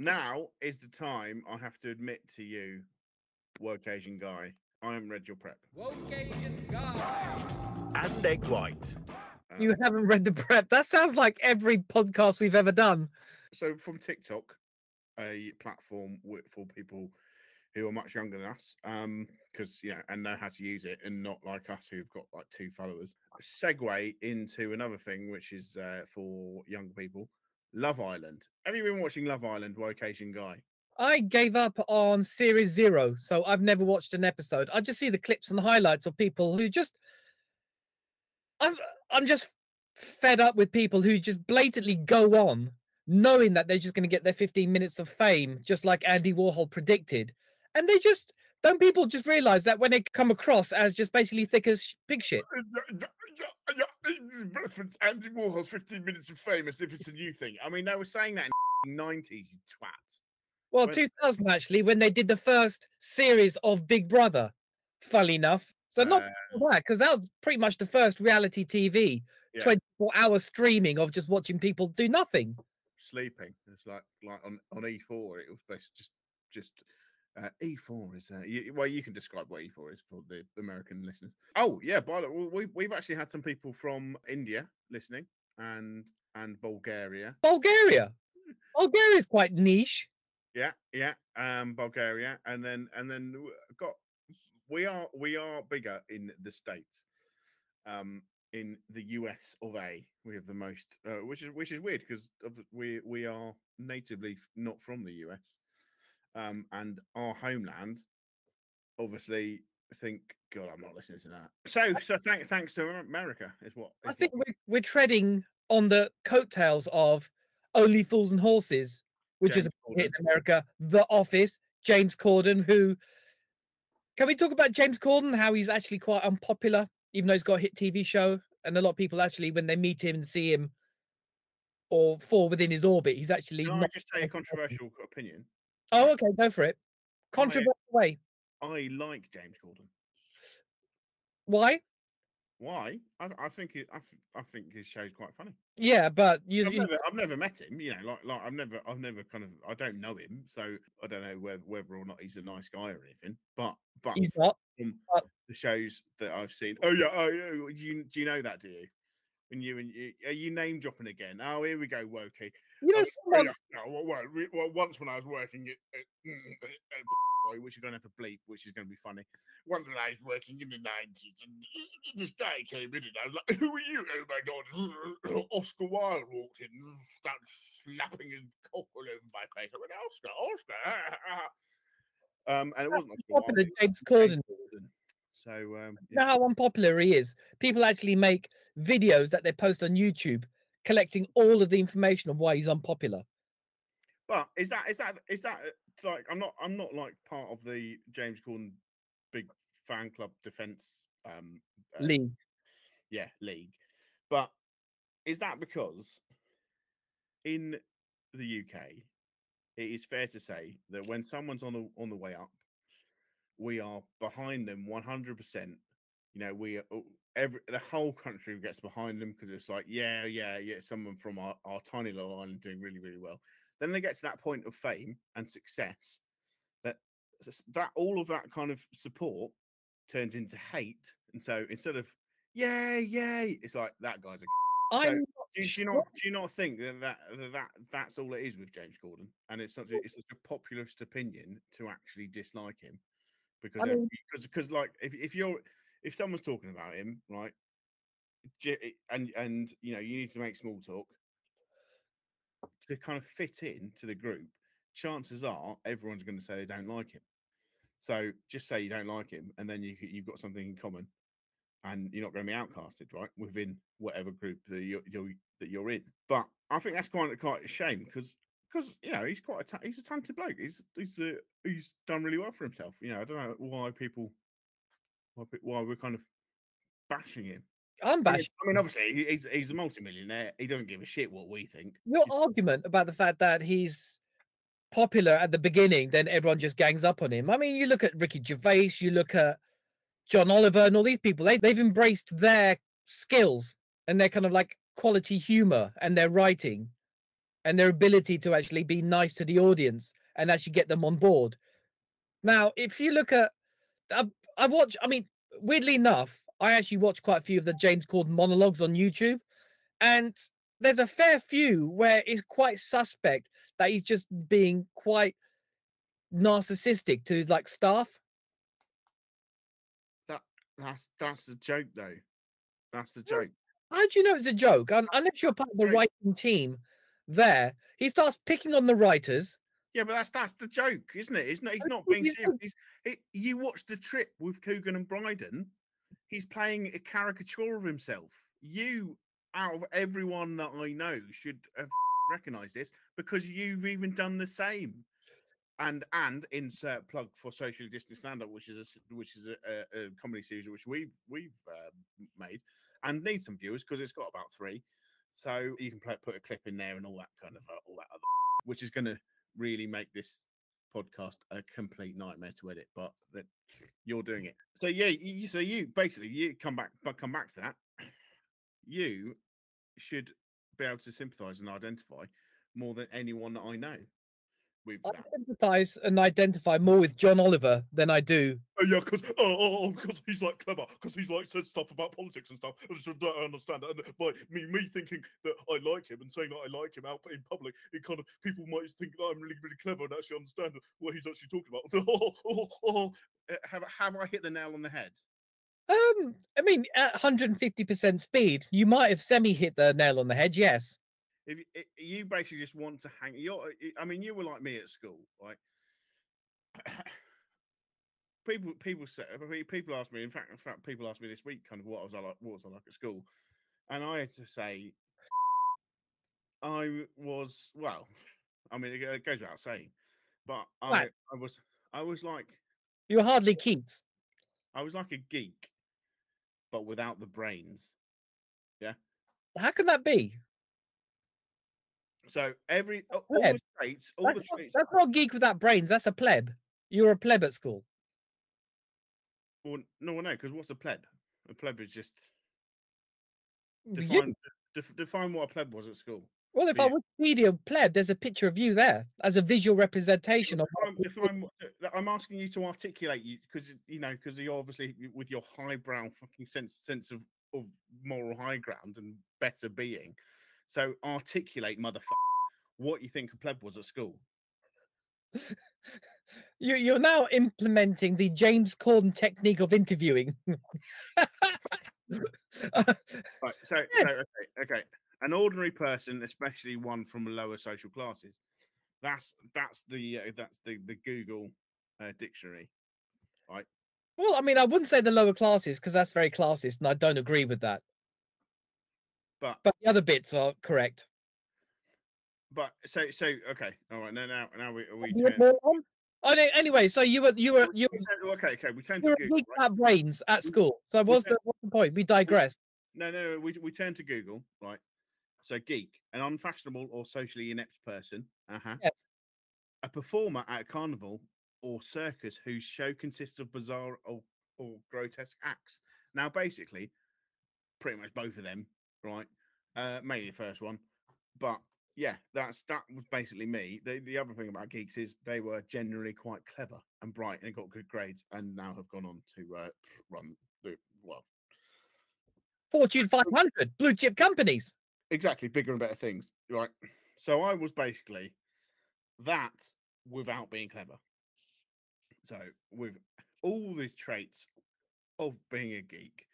now is the time I have to admit to you, woke Asian guy, I haven't read your prep. Woke Asian guy. And egg white. Um, You haven't read the prep. That sounds like every podcast we've ever done. so from TikTok, a platform wi- for people who are much younger than us, um, because yeah, and know how to use it, and not like us who've got like two followers. Segue into another thing, which is uh, for younger people. Love Island. Have you been watching Love Island, woke guy? I gave up on series zero, so I've never watched an episode. I just see the clips and the highlights of people who just. I'm I'm just fed up with people who just blatantly go on, knowing that they're just going to get their 15 minutes of fame, just like Andy Warhol predicted, and they just don't. People just realize that when they come across as just basically thick as sh- pig shit. Reference Andy Warhol's 15 minutes of fame as if it's a new thing. I mean, they were saying that in the 90s, you twat. Well, When- 2000 actually, when they did the first series of Big Brother, funnily enough. So not Uh, that because that was pretty much the first reality TV, Yeah. 24 hour streaming of just watching people do nothing. sleeping. It's like like on, on E4, it was basically just just uh, E4 is uh, you, well, you can describe what E4 is for the American listeners. Oh yeah, by the way, we we've actually had some people from India listening and and Bulgaria. Bulgaria. Bulgaria is quite niche. Yeah, yeah, um, Bulgaria, and then and then got we are we are bigger in the states. Um, in the US of A, we have the most, uh, which is which is weird because we we are natively not from the US, um, and our homeland, obviously, I think God, I'm not listening to that. So so thank thanks to America is what I think what- we're, we're treading on the coattails of Only Fools and Horses, which is a James hit in America, The Office, James Corden, who. Can we talk about James Corden? How he's actually quite unpopular, even though he's got a hit TV show, and a lot of people actually, when they meet him and see him, or fall within his orbit, he's actually Can I just say a controversial opinion? Oh, okay, go for it. Controversial way. I like James Corden. Why? Why? I, I think it, I, I think his show's quite funny. Yeah, but you, I've you never, I've never met him. You know, like, like I've never, I've never kind of, I don't know him, so I don't know whether, whether or not he's a nice guy or anything. But, but he's not. from but- the shows that I've seen, oh yeah, oh yeah, do you, do you know that? Do you? When you and you, are you name dropping again? Oh, here we go, Wokey. You know, someone, yeah, no, well, well, well, once when I was working at, at, mm, at, which you're going to have to bleep, which is going to be funny. Once when I was working in the 90s, and this guy came in, and I was like, Who are you? Oh my God. Oscar Wilde walked in and started slapping his cock all over my face. I went, Oscar, Oscar. um, and it wasn't Oscar popular was James Corden. So, um, you know how unpopular he is. People actually make videos that they post on YouTube collecting all of the information of why he's unpopular. But is that is that is that uh, like I'm not I'm not like part of the James Corden big fan club defense um uh, League. yeah league, but is that because in the UK it is fair to say that when someone's on the on the way up, we are behind them 100. percent You know, we are, oh, every the whole country gets behind them because it's like yeah yeah yeah someone from our, our tiny little island doing really really well. Then they get to that point of fame and success that that all of that kind of support turns into hate and so instead of yay yay it's like that guy's a I'm do you, do you not do you not think that, that that that that's all it is with James Corden? And it's such a, it's such a populist opinion to actually dislike him because I mean- because because like if, if you're if someone's talking about him right and and you know you need to make small talk to kind of fit in to the group chances are everyone's going to say they don't like him. So just say you don't like him and then you you've got something in common and you're not going to be outcasted right within whatever group that you're, you're that you're in. But i think that's quite quite a shame because because you know he's quite a ta- he's a talented bloke. He's he's uh, he's done really well for himself you know i don't know why people why, why we're kind of bashing him I'm bashing. I mean, obviously, he's he's a multimillionaire. He doesn't give a shit what we think. Your argument about the fact that he's popular at the beginning, then everyone just gangs up on him. I mean, you look at Ricky Gervais, you look at John Oliver, and all these people. They they've embraced their skills and their kind of like quality humor and their writing and their ability to actually be nice to the audience and actually get them on board. Now, if you look at, I, I watch, I mean, weirdly enough, I actually watch quite a few of the James Corden monologues on YouTube, and there's a fair few where it's quite suspect that he's just being quite narcissistic to his like staff. That That's that's the joke, though. That's the joke. How do you know it's a joke? Unless you're part of the writing team, there he starts picking on the writers. Yeah, but that's that's the joke, isn't it? He's not. He's not being serious. He, you watched the trip with Coogan and Brydon. He's playing a caricature of himself. You, out of everyone that I know, should have recognised this because you've even done the same. And and insert plug for socially distant stand up, which is a which is a, a, a comedy series which we've we've uh, made and need some viewers because it's got about three. So you can play, put a clip in there and all that kind of uh, all that other, which is going to really make this podcast a complete nightmare to edit. But that you're doing it. So yeah, you, so you basically you come back, but come back to that. You should be able to sympathise and identify more than anyone that I know with I that. sympathise and identify more with John Oliver than I do. Oh yeah, because oh, oh, oh, because he's like clever, because he's like says stuff about politics and stuff. I just don't understand it. And by me, me thinking that I like him and saying that I like him out in public, it kind of people might think that I'm really, really clever and actually understand what he's actually talking about. oh, oh, oh. Uh, Have have I hit the nail on the head? Um, I mean, at 150% speed, you might have semi hit the nail on the head. Yes. If you, eh, you basically just want to hang, you're. Eh, eh, I mean, you were like me at school, right? people people mean, people ask me in fact in fact people asked me this week kind of what was I like what was I like at school and I had to say I was well I mean it, goes without saying but I Right. I was I was like You were hardly Keats. I was like a geek but without the brains yeah How can that be? So every all pleb. the traits all the That's not, traits that's not geek without brains. That's a pleb. You were a pleb at school. well, no no because what's a pleb a pleb is just mm, You- define def, define what a pleb was at school well, if for I you. Wikipedia pleb, there's a picture of you there as a visual representation of. I'm, if I'm, I'm asking you to articulate you because you know because you're obviously with your highbrow fucking sense sense of of moral high ground and better being. So articulate, motherfucker, what you think a pleb was at school. You, you're now implementing the James Corden technique of interviewing. Right. So, so okay, okay. An ordinary person, especially one from lower social classes. That's that's the uh, that's the the Google uh, dictionary. well, I mean, I wouldn't say the lower classes because that's very classist, and I don't agree with that. But But the other bits are correct. but so so okay. All right. Now now now we are we You were born? Oh, no, anyway, so you were you were you we turn- okay okay we turn were to Google. geek Right? at brains at school. So what's the what's the point? We digress. No, no, we, we turn to Google, right? So, geek, an unfashionable or socially inept person. Uh huh. Yes. A performer at a carnival or circus whose show consists of bizarre or, or grotesque acts. Now, basically, pretty much both of them, right? Uh, mainly the first one, but yeah, that's that was basically me. The the other thing about geeks is they were generally quite clever and bright and got good grades, and now have gone on to uh, run the well Fortune 500, blue chip companies. exactly bigger and better things right so i was basically that without being clever so with all the traits of being a geek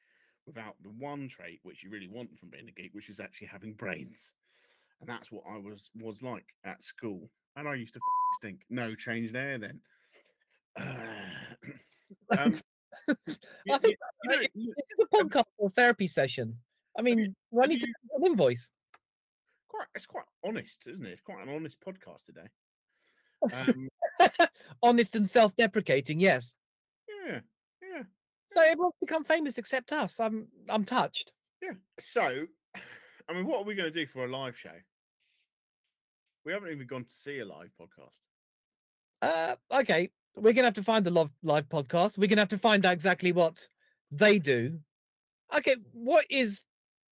without the one trait which you really want from being a geek which is actually having brains and that's what i was was like at school and i used to stink no change there then um, I think you know- you- this is a podcast or therapy session. I mean, I need to get an invoice? quite it's quite honest isn't it it's quite an honest podcast today um, Honest and self-deprecating, yes. So everyone's become famous except us. I'm I'm touched. Yeah. So, I mean, what are we going to do for a live show? We haven't even gone to see a live podcast. Uh, okay, we're gonna have to find the live live podcast. We're gonna have to find out exactly what they do. Okay, what is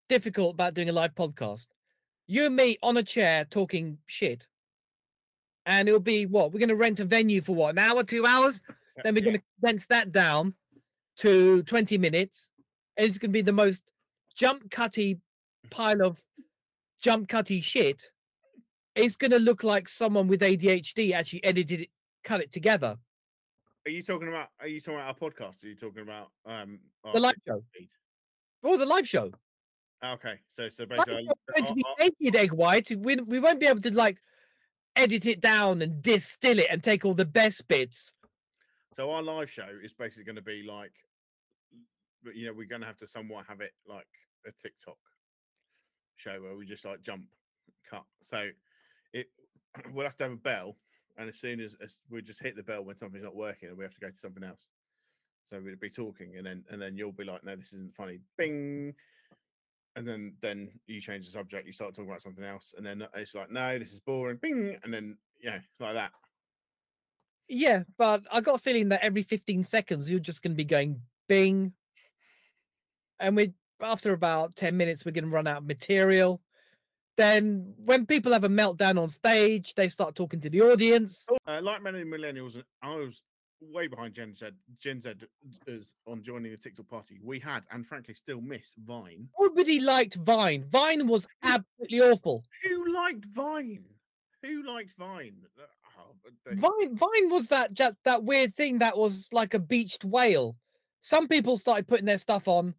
difficult about doing a live podcast? you and me on a chair talking shit. And it'll be what? We're going to rent a venue for what? An hour, two hours? Then we're Yeah. going to condense that down to 20 minutes. It's going to be the most jump cutty pile of jump cutty shit. It's going to look like someone with ADHD actually edited it, cut it together. Are you talking about? Are you talking about our podcast? Are you talking about um The live show. Or the live show. Okay, so so Live basically, show's going to be naked egg white. We, we won't be able to like edit it down and distill it and take all the best bits. So our live show is basically going to be like, you know, we're going to have to somewhat have it like a TikTok show where we just like jump, cut. So it we'll have to have a bell, and as soon as, as we just hit the bell when something's not working, and we have to go to something else. So we'd be talking, and then and then you'll be like, "No, this isn't funny." Bing, and then then you change the subject, you start talking about something else, and then it's like, "No, this is boring." Bing, and then yeah, like that. Yeah, but I got a feeling that every 15 seconds you're just going to be going bing. And we after about 10 minutes we're going to run out of material. Then when people have a meltdown on stage, they start talking to the audience. Uh, like many millennials, and I was way behind Gen Z. Gen Z is on joining the TikTok party. We had, and frankly, still miss Vine. Nobody liked Vine. Vine was absolutely awful. Who liked Vine? Who liked Vine? They- Vine Vine was that just that weird thing that was like a beached whale. Some people started putting their stuff on,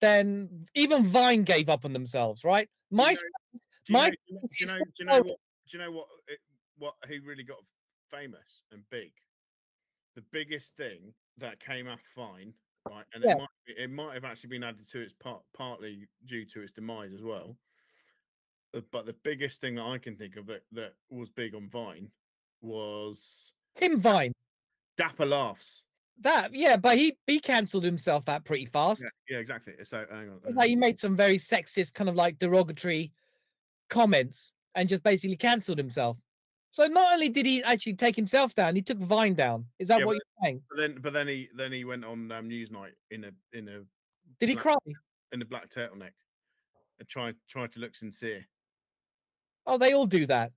then even Vine gave up on themselves, right? Do you My know- my do you know- do you know? so Do you know low. what? Do you know what? It, what who really got famous and big? The biggest thing that came off Vine, right? And Yeah. it might it might have actually been added to its part partly due to its demise as well. Uh, But the biggest thing that I can think of that that was big on Vine was Tim Vine. Dapper laughs. That yeah, but he he cancelled himself out pretty fast. Yeah, yeah, exactly. So hang on. Hang like he made some very sexist, kind of like derogatory comments and just basically cancelled himself. So not only did he actually take himself down, he took Vine down. Is that Yeah, what you're saying? But then, but then he then he went on um, Newsnight in a in a Did he cry? in a black turtleneck and tried tried to look sincere. Oh, they all do that.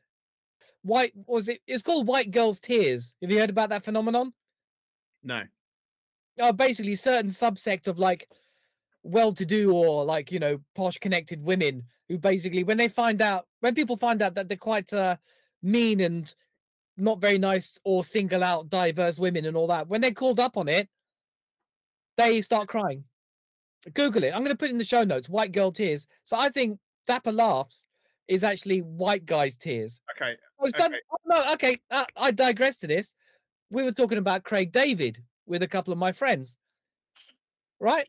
White was it? It's called White Girls Tears. Have you heard about that phenomenon? No, Oh, basically, certain subsect of like well-to-do or like you know posh connected women who basically when they find out when people find out that they're quite uh, mean and not very nice or single out diverse women and all that when they're called up on it they start crying google it i'm going to put it in the show notes white girl tears so i think dapper laughs is actually white guys tears okay, Oh, Okay. oh, no, okay. Uh, I digress to this. We were talking about Craig David with a couple of my friends, right?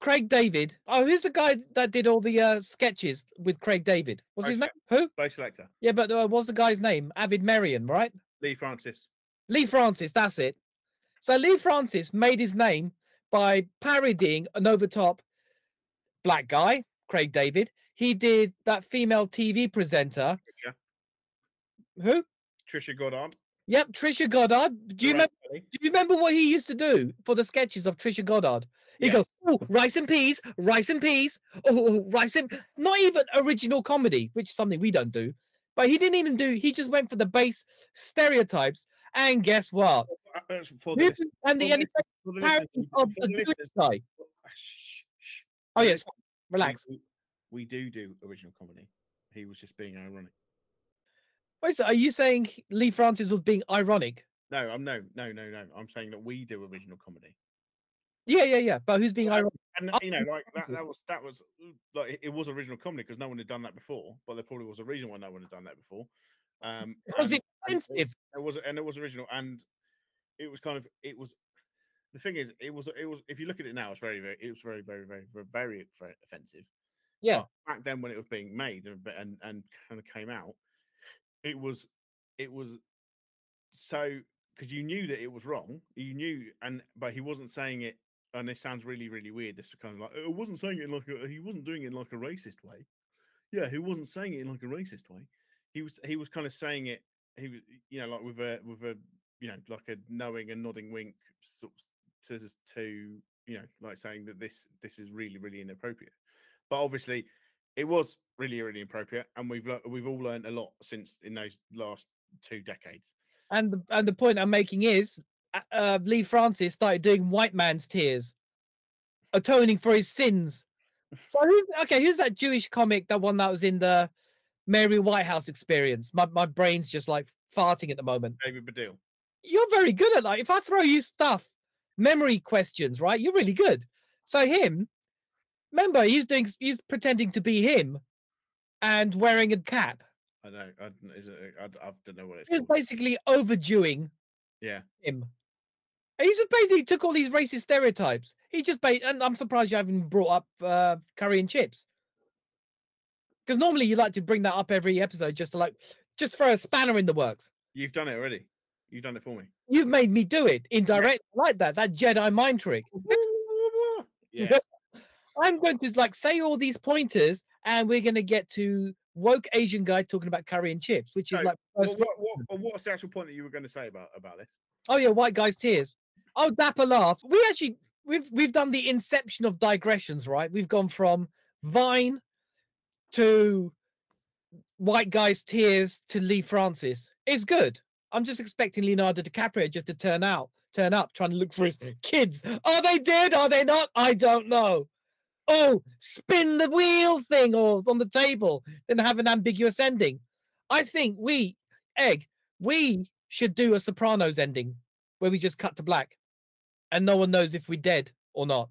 Craig David. Oh, who's the guy that did all the uh, sketches with Craig David? What's his name? Who? Bo' Selecta, Yeah, but uh, what's the guy's name? Avid Merrion, right? Leigh Francis. Leigh Francis. That's it. So Leigh Francis made his name by parodying an over-top black guy, Craig David. He did that female TV presenter. Trisha, Who? Trisha Goddard. Yep, Trisha Goddard. Do you remember? Lorraine Kelly. Do you remember what he used to do for the sketches of Trisha Goddard? He Yes. goes, oh, rice and peas, rice and peas, oh, rice and not even original comedy, which is something we don't do. But he didn't even do. He just went for the base stereotypes. And guess what? Uh, uh, For the, and the for and the the the of for the the guy. Shh. Oh yes, relax. We, do do original comedy. He was just being ironic. Wait, so are you saying Leigh Francis was being ironic? No, I'm no, no, no, no. I'm saying that we do original comedy. Yeah, yeah, yeah. But who's being Well, ironic? And you know, like that, that was that was like it- was original comedy because no one had done that before. But there probably was a reason why no one had done that before. Um, Was and- it and offensive? It was, and it was original, and it was kind of it was. The thing is, it was it was. If you look at it now, it's very very. It was very very very, very, very offensive. Yeah. But back then when it was being made and and, and kind of came out, it was it was so because you knew that it was wrong. You knew, and but he wasn't saying it. And this sounds really really weird. This is kind of like it wasn't saying it like a, he wasn't doing it in like a racist way. Yeah, he wasn't saying it in like a racist way. He was he was kind of saying it. He was you know like with a with a you know like a knowing and nodding wink sort of to to you know like saying that this this is really really inappropriate. But obviously, it was really really appropriate, and we've lear- we've all learned a lot since in those last two decades. And the, and the point I'm making is, uh, uh, Leigh Francis started doing white man's tears, atoning for his sins. So who's, okay, who's that Jewish comic? That one that was in the Mary Whitehouse experience. My my brain's just like farting at the moment. David Baddiel. You're very good at that. If I throw you stuff, memory questions, right? You're really good. So him, remember, he's doing, he's pretending to be him, and wearing a cap. I know. I, don't- is it, I, I don't know what it's He's called. basically overdewing Yeah. him. And He just basically took all these racist stereotypes. He just ba- and I'm surprised you haven't brought up uh, curry and chips. Because normally you like to bring that up every episode just to like just throw a spanner in the works. You've done it already. You've done it for me. You've made me do it indirect like that, that Jedi mind trick. Yeah. I'm going to like say all these pointers, and we're going to get to woke Asian guy talking about curry and chips, which is No, like Well, what, what, what's the actual point that you were going to say about about this? oh yeah, white guy's tears. Oh, dapper laugh. We actually we've we've done the inception of digressions, right? We've gone from Vine to white guy's tears to Leigh Francis. It's good. I'm just expecting Leonardo DiCaprio just to turn out, turn up, trying to look for his kids. Are they dead? Are they not? I don't know. Oh, spin the wheel thing or on the table, then have an ambiguous ending. I think we, Egg, we should do a Sopranos ending where we just cut to black and no one knows if we're dead or not.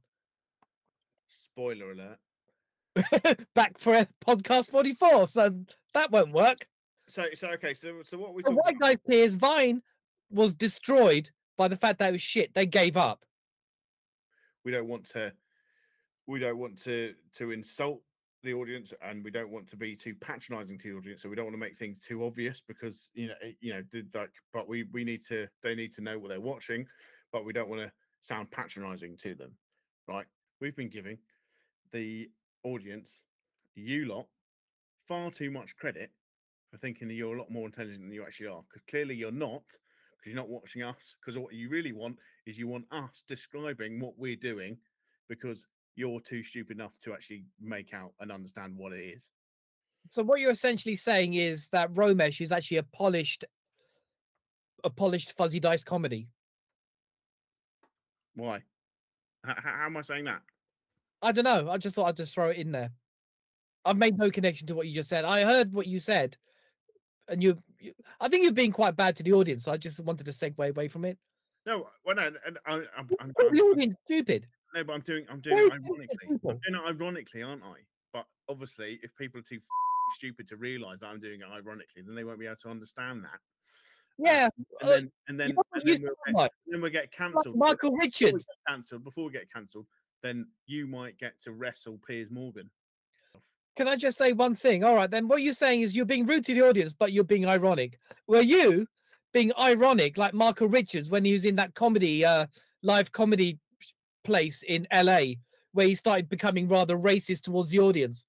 Spoiler alert. Back for podcast 44. So that won't work. So so okay. So so what we The White about? Guy's Tears Vine was destroyed by the fact that it was shit. They gave up. we don't want to we don't want to to insult the audience and we don't want to be too patronizing to the audience so we don't want to make things too obvious because you know it- you know like but we we need to they need to know what they're watching but we don't want to sound patronizing to them right? We've been giving the audience you lot far too much credit for thinking that you're a lot more intelligent than you actually are because clearly you're not because you're not watching us because what you really want is you want us describing what we're doing because you're too stupid enough to actually make out and understand what it is. So what you're essentially saying is that Romesh is actually a polished, a polished fuzzy dice comedy. Why? H- how am I saying that? I don't know. I just thought I'd just throw it in there. I've made no connection to what you just said. I heard what you said, and you, you I think you've been quite bad to the audience. So I just wanted to segue away from it. No, well, no, and I, I'm, I'm, I'm, Call the audience stupid. No, but I'm doing, I'm doing it ironically. I'm doing it ironically, aren't I? But obviously, if people are too stupid to realise that I'm doing it ironically, then they won't be able to understand that. Yeah, And uh, then, and then, and then, we'll get, then we'll get Like cancelled. Michael Before Richards. cancelled, before we get cancelled, then you might get to wrestle Piers Morgan. Can I just say one thing? All right, then what you're saying is you're being rude to the audience, but you're being ironic. Were you being ironic like Michael Richards when he was in that comedy, uh, live comedy place in LA, where he started becoming rather racist towards the audience?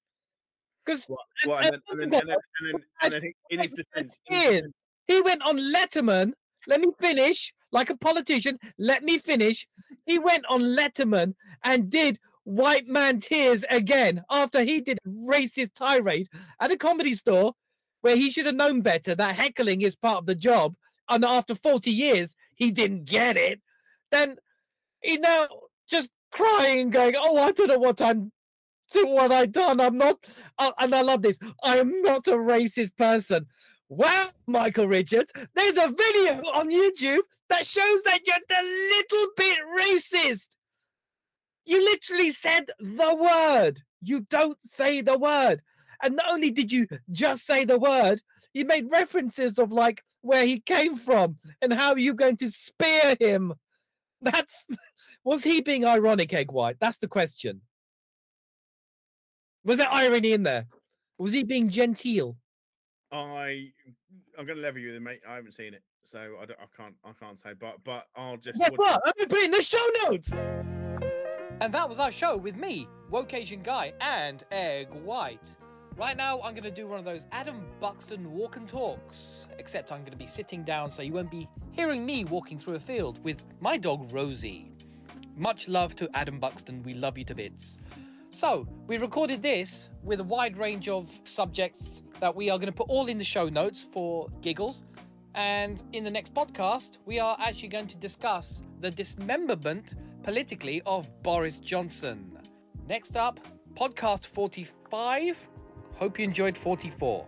Because Well, and then, and and then, and then, and then in his defense, in his defense- he went on Letterman. Let me finish. Like a politician, let me finish. He went on Letterman and did White Man Tears again after he did a racist tirade at a comedy store where he should have known better that heckling is part of the job. And after 40 years, he didn't get it. Then he now just crying going, Oh, I don't know what I'm what I done. I'm not, uh, and I love this. I am not a racist person. Wow, Michael Richards, there's a video on YouTube that shows that you're a little bit racist. You literally said the word. You don't say the word. And not only did you just say the word, you made references of like where he came from and how you're going to spear him. That's was he being ironic, Egg White? That's the question. Was there irony in there? Was he being genteel? I I'm gonna level you with it, mate. I haven't seen it, so I, don't, I can't I can't say. But but I'll just Guess watch what? I'm gonna put in the show notes. And that was our show with me, Woke Asian Guy, and Egg White. Right now, I'm going to do one of those Adam Buxton walk and talks, except I'm going to be sitting down so you won't be hearing me walking through a field with my dog Rosie. Much love to Adam Buxton, we love you to bits. So, we recorded this with a wide range of subjects that we are going to put all in the show notes for giggles. And in the next podcast, we are actually going to discuss the dismemberment politically of Boris Johnson. Next up, podcast 45. Hope you enjoyed 44.